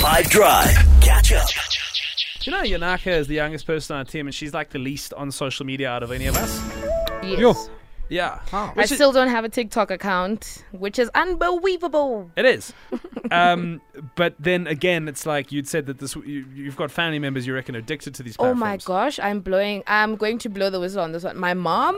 5 Drive. Catch up. Do you know Yanaka is the youngest person on our team, and she's like the least on social media out of any of us? Yes. Yo. Yeah. I Which is- still don't have a TikTok account, which is unbelievable. It is. um, but then again, it's like you'd said that this you, you've got family members you reckon addicted to these Oh platforms. my gosh, I'm blowing. I'm going to blow the whistle on this one. My mom,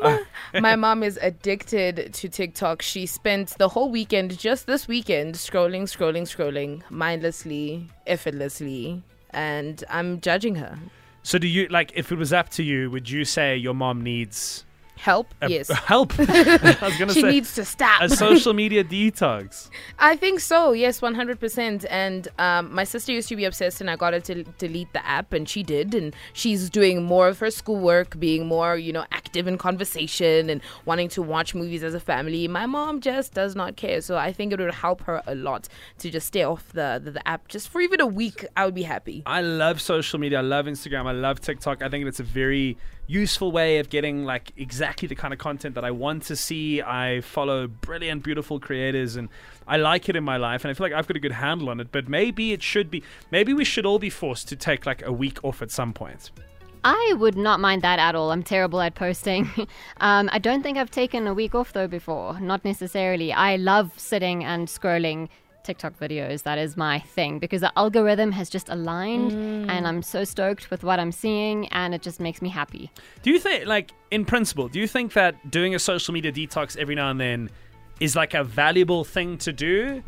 my mom is addicted to TikTok. She spent the whole weekend, just this weekend, scrolling, scrolling, scrolling, mindlessly, effortlessly, and I'm judging her. So do you like if it was up to you, would you say your mom needs Help? a, yes. help? I was gonna She say needs to stop. a social media detox. I think so. Yes, 100%. And um, my sister used to be obsessed, and I got her to delete the app, and she did. And she's doing more of her schoolwork, being more, you know, active in conversation and wanting to watch movies as a family. My mom just does not care. So I think it would help her a lot to just stay off the, the, the app just for even a week. I would be happy. I love social media. I love Instagram. I love TikTok. I think it's a very useful way of getting like exactly the kind of content that I want to see. I follow brilliant, beautiful creators and I like it in my life and I feel like I've got a good handle on it. But maybe it should be maybe we should all be forced to take like a week off at some point. I would not mind that at all. I'm terrible at posting. um, I don't think I've taken a week off though before. Not necessarily. I love sitting and scrolling TikTok videos. That is my thing because the algorithm has just aligned mm. and I'm so stoked with what I'm seeing and it just makes me happy. Do you think like in principle, do you think that doing a social media detox every now and then is like a valuable thing to do?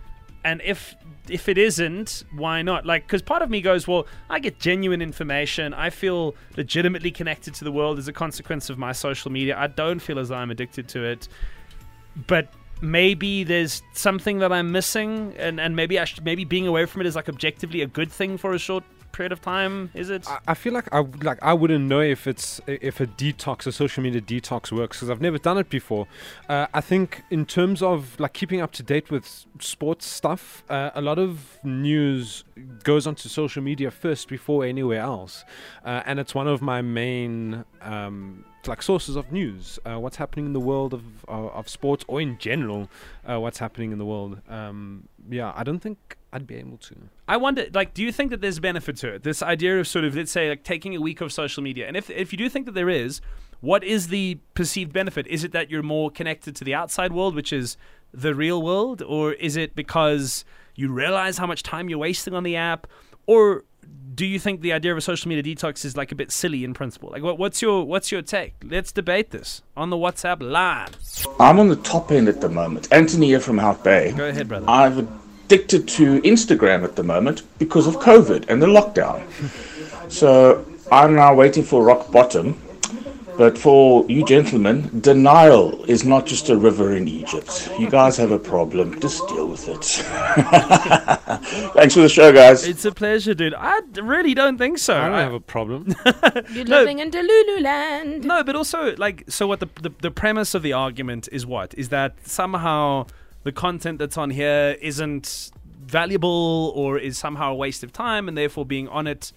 And if if it isn't, why not? Like, because part of me goes, well, I get genuine information. I feel legitimately connected to the world as a consequence of my social media. I don't feel as though I'm addicted to it. But maybe there's something that I'm missing, and, and maybe I maybe being away from it is like objectively a good thing for a short period of time. Is it? I, I feel like I like I wouldn't know if it's if a detox, a social media detox works because I've never done it before. Uh, I think in terms of like keeping up to date with sports stuff, uh, a lot of news goes onto social media first before anywhere else, uh, and it's one of my main. Um, like sources of news, uh, what's happening in the world of, of of sports or in general, uh, what's happening in the world. Um, yeah, I don't think I'd be able to. I wonder, like, do you think that there's benefit to it? This idea of sort of, let's say, like taking a week of social media, and if if you do think that there is, what is the perceived benefit? Is it that you're more connected to the outside world, which is the real world, or is it because you realize how much time you're wasting on the app, or do you think the idea of a social media detox is like a bit silly in principle? Like, what, what's your what's your take? Let's debate this on the WhatsApp live. I'm on the top end at the moment. Anthony here from Hout Bay. Go ahead, brother. I've addicted to Instagram at the moment because of COVID and the lockdown. so I'm now waiting for rock bottom. But for you gentlemen, denial is not just a river in Egypt. You guys have a problem. Just deal with it. Thanks for the show, guys. It's a pleasure, dude. I really don't think so. I don't have a problem. You're No. living in Delulu land. No, but also like so. What the, the the premise of the argument is? What is that somehow the content that's on here isn't valuable or is somehow a waste of time, and therefore being on it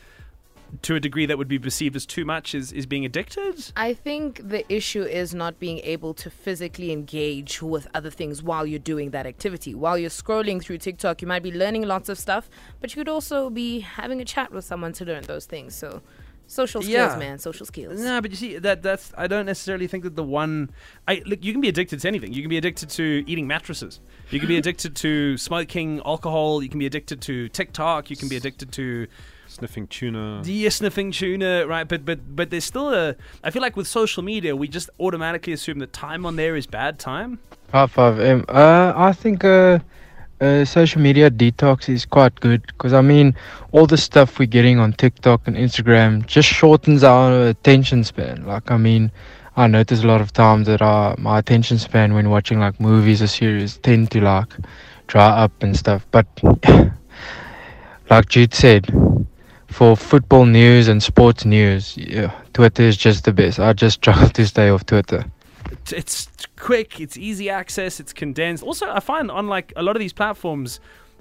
to a degree that would be perceived as too much is is being addicted. I think the issue is not being able to physically engage with other things while you're doing that activity. While you're scrolling through TikTok, you might be learning lots of stuff, but you could also be having a chat with someone to learn those things. So, social skills, Yeah. man, social skills. No, but you see that that's I don't necessarily think that the one I look you can be addicted to anything. You can be addicted to eating mattresses. You can be addicted to smoking alcohol. You can be addicted to TikTok. You can be addicted to Sniffing tuna. Yeah, sniffing tuna, right? But but but there's still a. I feel like with social media, we just automatically assume that time on there is bad time. Half five M. Uh, I think uh, uh, social media detox is quite good because I mean, all the stuff we're getting on TikTok and Instagram just shortens our attention span. Like, I mean, I notice a lot of times that our my attention span when watching like movies or series tend to like dry up and stuff. But like Jude said, for football news and sports news, yeah, Twitter is just the best. I just struggle to stay off Twitter. It's- quick, it's easy access, it's condensed. Also, I find on like a lot of these platforms,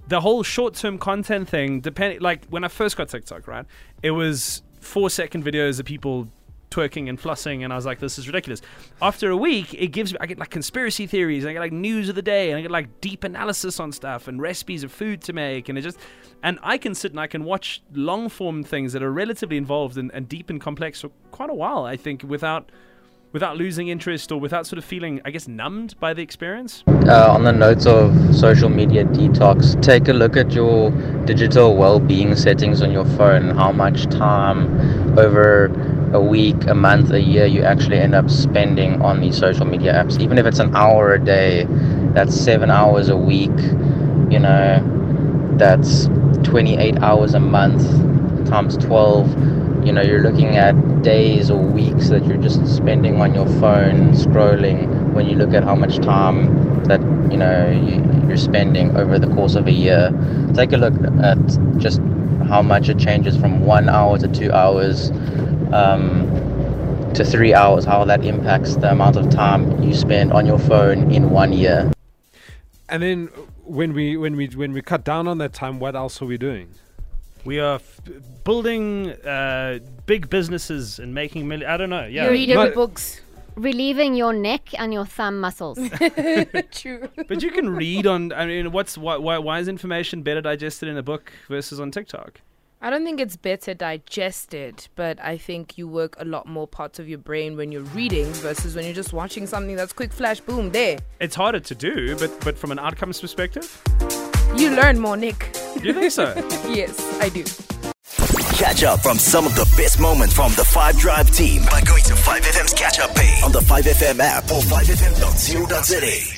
the whole short-term content thing, depending like when I first got TikTok, right? It was four-second videos of people twerking and flossing, and I was like, this is ridiculous. After a week, it gives me I get like conspiracy theories, I get like news of the day, and I get like deep analysis on stuff and recipes of food to make, and it just and I can sit and I can watch long form things that are relatively involved and, and deep and complex for quite a while. I think without without losing interest or without sort of feeling, I guess, numbed by the experience. Uh, on the notes of social media detox, take a look at your digital well-being settings on your phone. How much time over a week, a month, a year you actually end up spending on these social media apps. Even if it's an hour a day, that's seven hours a week. You know, that's 28 hours a month times 12 you know you're looking at days or weeks that you're just spending on your phone scrolling when you look at how much time that you know you, you're spending over the course of a year take a look at just how much it changes from one hour to two hours um, to three hours how that impacts the amount of time you spend on your phone in one year And then when we when we when we cut down on that time, what else are we doing? We are f- building uh, big businesses and making million. I don't know. Yeah, You read No- books. Relieving your neck and your thumb muscles. True. but you can read on. I mean, what's why, why? Why is information better digested in a book versus on TikTok? I don't think it's better digested, but I think you work a lot more parts of your brain when you're reading versus when you're just watching something that's quick flash, boom, there. It's harder to do, but but from an outcomes perspective, You learn more, Nick. do you think so? yes, I do. Catch up from some of the best moments from the 5 Drive team by going to 5FM's catch up page on the 5FM app or 5FM.co.za.